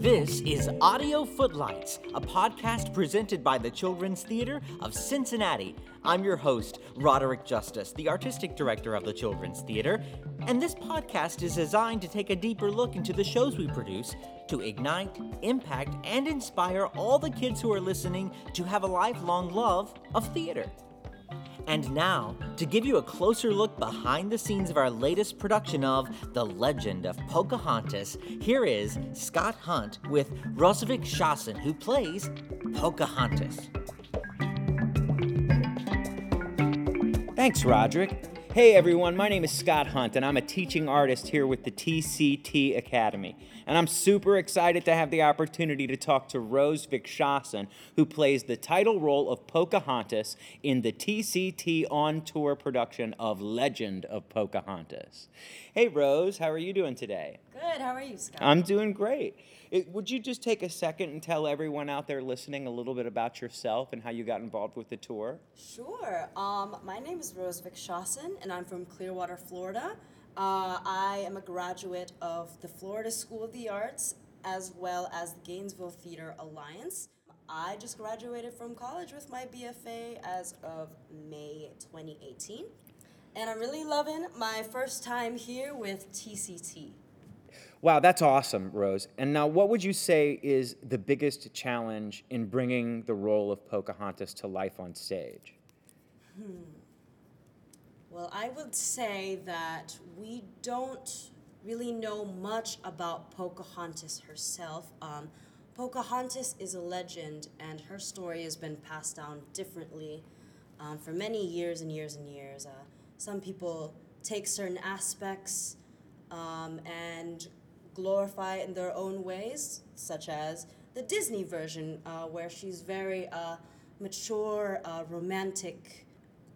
This is Audio Footlights, a podcast presented by the Children's Theater of Cincinnati. I'm your host, Roderick Justice, the artistic director of the Children's Theater, and this podcast is designed to take a deeper look into the shows we produce to ignite, impact, and inspire all the kids who are listening to have a lifelong love of theater. And now, to give you a closer look behind the scenes of our latest production of The Legend of Pocahontas, here is Scott Hunt with Rose Vikshasan, who plays Pocahontas. Thanks, Roderick. Hey everyone, my name is Scott Hunt, and I'm a teaching artist here with the TCT Academy. And I'm super excited to have the opportunity to talk to Rose Vikshasan, who plays the title role of Pocahontas in the TCT on tour production of Legend of Pocahontas. Hey Rose, how are you doing today? Good, how are you, Scott? I'm doing great. It, would you just take a second and tell everyone out there listening a little bit about yourself and how you got involved with the tour? Sure. Um, my name is Rose Vikshasan, and I'm from Clearwater, Florida. Uh, I am a graduate of the Florida School of the Arts as well as the Gainesville Theater Alliance. I just graduated from college with my BFA as of May 2018. And I'm really loving my first time here with TCT. Wow, that's awesome, Rose. And now, what would you say is the biggest challenge in bringing the role of Pocahontas to life on stage? Hmm. Well, I would say that we don't really know much about Pocahontas herself. Um, Pocahontas is a legend, and her story has been passed down differently um, for many years and years and years. Uh, some people take certain aspects um, and glorify it in their own ways, such as the Disney version, uh, where she's very uh, mature, uh, romantic.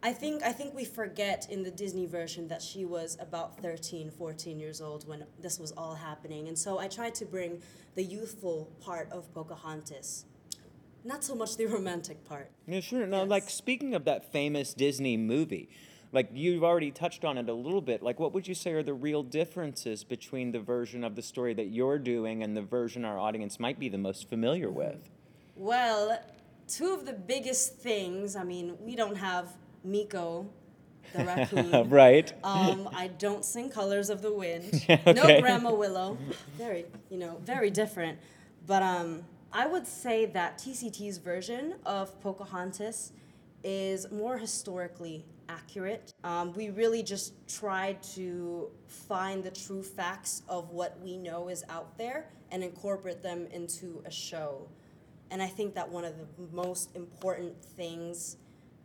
I think I think we forget in the Disney version that she was about 13, 14 years old when this was all happening. And so I tried to bring the youthful part of Pocahontas. Not so much the romantic part. Yeah, sure. Now, Yes. like speaking of that famous Disney movie, like you've already touched on it a little bit. Like, what would you say are the real differences between the version of the story that you're doing and the version our audience might be the most familiar with? Well, two of the biggest things, I mean, we don't have Meeko, the raccoon. right. Um, I don't sing Colors of the Wind. Okay. No Grandma Willow. Very, you know, very different. But um, I would say that TCT's version of Pocahontas is more historically accurate. Um, we really just tried to find the true facts of what we know is out there and incorporate them into a show. And I think that one of the most important things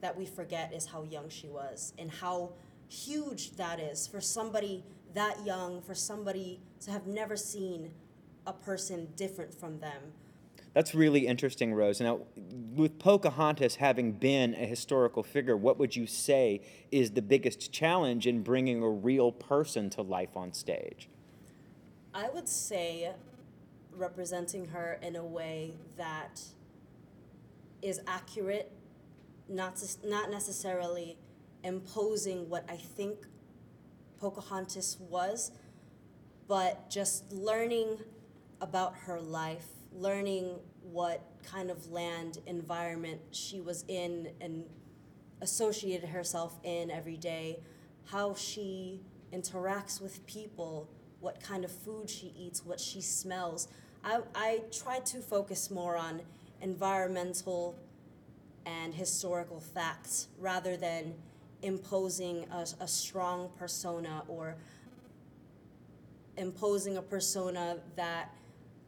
that we forget is how young she was and how huge that is for somebody that young, for somebody to have never seen a person different from them. That's really interesting, Rose. Now, with Pocahontas having been a historical figure, what would you say is the biggest challenge in bringing a real person to life on stage? I would say representing her in a way that is accurate, not, not necessarily imposing what I think Pocahontas was, but just learning about her life, learning what kind of land environment she was in and associated herself in every day, how she interacts with people, what kind of food she eats, what she smells. I, I try to focus more on environmental and historical facts rather than imposing a, a strong persona or imposing a persona that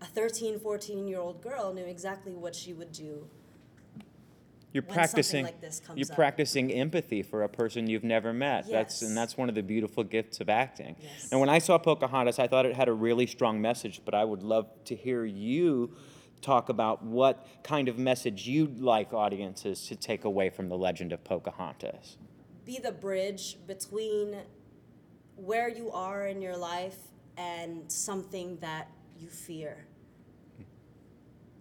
a 13, 14 year old girl knew exactly what she would do. You're when something practicing like this comes you're up. practicing empathy for a person you've never met. That's and that's one of the beautiful gifts of acting. Yes. And when I saw Pocahontas, I thought it had a really strong message, but I would love to hear you talk about what kind of message you'd like audiences to take away from the legend of Pocahontas. be the bridge between where you are in your life and something that you fear.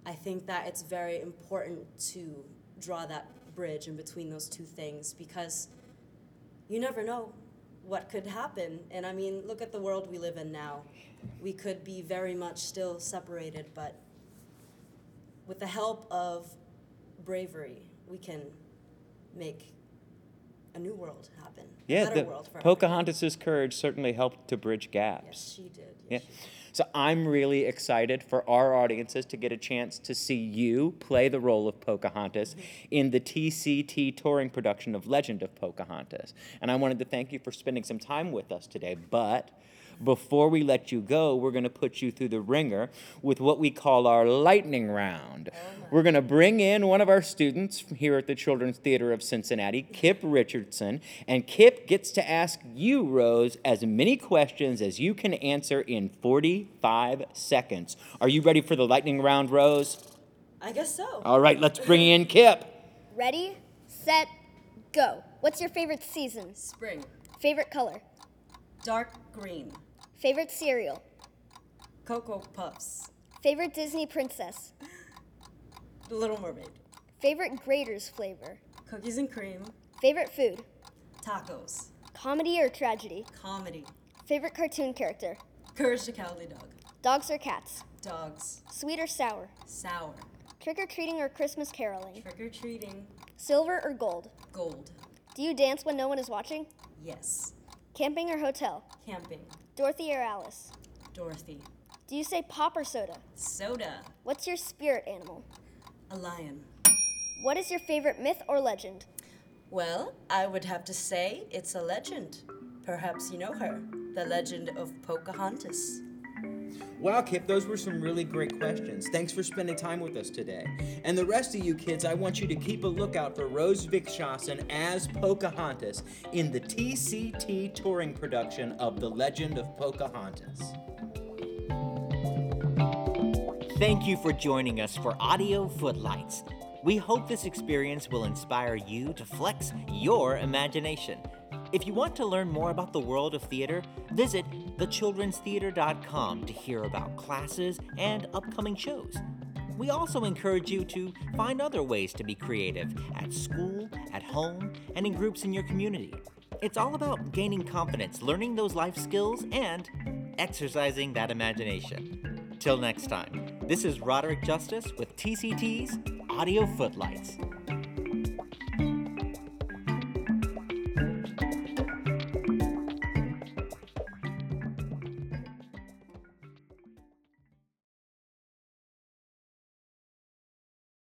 I think that it's very important to draw that bridge in between those two things because you never know what could happen. And I mean, look at the world we live in now. We could be very much still separated, but with the help of bravery, we can make a new world happen. Yeah, better the world for. Pocahontas's courage certainly helped to bridge gaps. Yes, she did. Yeah. She did. So I'm really excited for our audiences to get a chance to see you play the role of Pocahontas mm-hmm. in the TCT touring production of Legend of Pocahontas. And I wanted to thank you for spending some time with us today. But before we let you go, we're going to put you through the ringer with what we call our lightning round. Oh, we're going to bring in one of our students here at the Children's Theater of Cincinnati, Kip Richardson, and Kip gets to ask you, Rose, as many questions as you can answer in 45 seconds. Are you ready for the lightning round, Rose? I guess so. All right, let's bring in Kip. Ready, set, go. What's your favorite season? Spring. Favorite color? Dark green. Favorite cereal? Cocoa Puffs. Favorite Disney princess? The Little Mermaid. Favorite Graeter's flavor? Cookies and cream. Favorite food? Tacos. Comedy or tragedy? Comedy. Favorite cartoon character? Courage the Cowardly Dog. Dogs or cats? Dogs. Sweet or sour? Sour. Trick or treating or Christmas caroling? Trick or treating. Silver or gold? Gold. Do you dance when no one is watching? Yes. Camping or hotel? Camping. Dorothy or Alice? Dorothy. Do you say pop or soda? Soda. What's your spirit animal? A lion. What is your favorite myth or legend? Well, I would have to say it's a legend. Perhaps you know her. The legend of Pocahontas. Wow, Kip, those were some really great questions. Thanks for spending time with us today. And the rest of you kids, I want you to keep a lookout for Rose Vikshasan as Pocahontas in the TCT touring production of The Legend of Pocahontas. Thank you for joining us for Audio Footlights. We hope this experience will inspire you to flex your imagination. If you want to learn more about the world of theater, visit thechildrenstheater.com to hear about classes and upcoming shows. We also encourage you to find other ways to be creative at school, at home, and in groups in your community. It's all about gaining confidence, learning those life skills, and exercising that imagination. Till next time, this is Roderick Justice with TCT's Audio Footlights.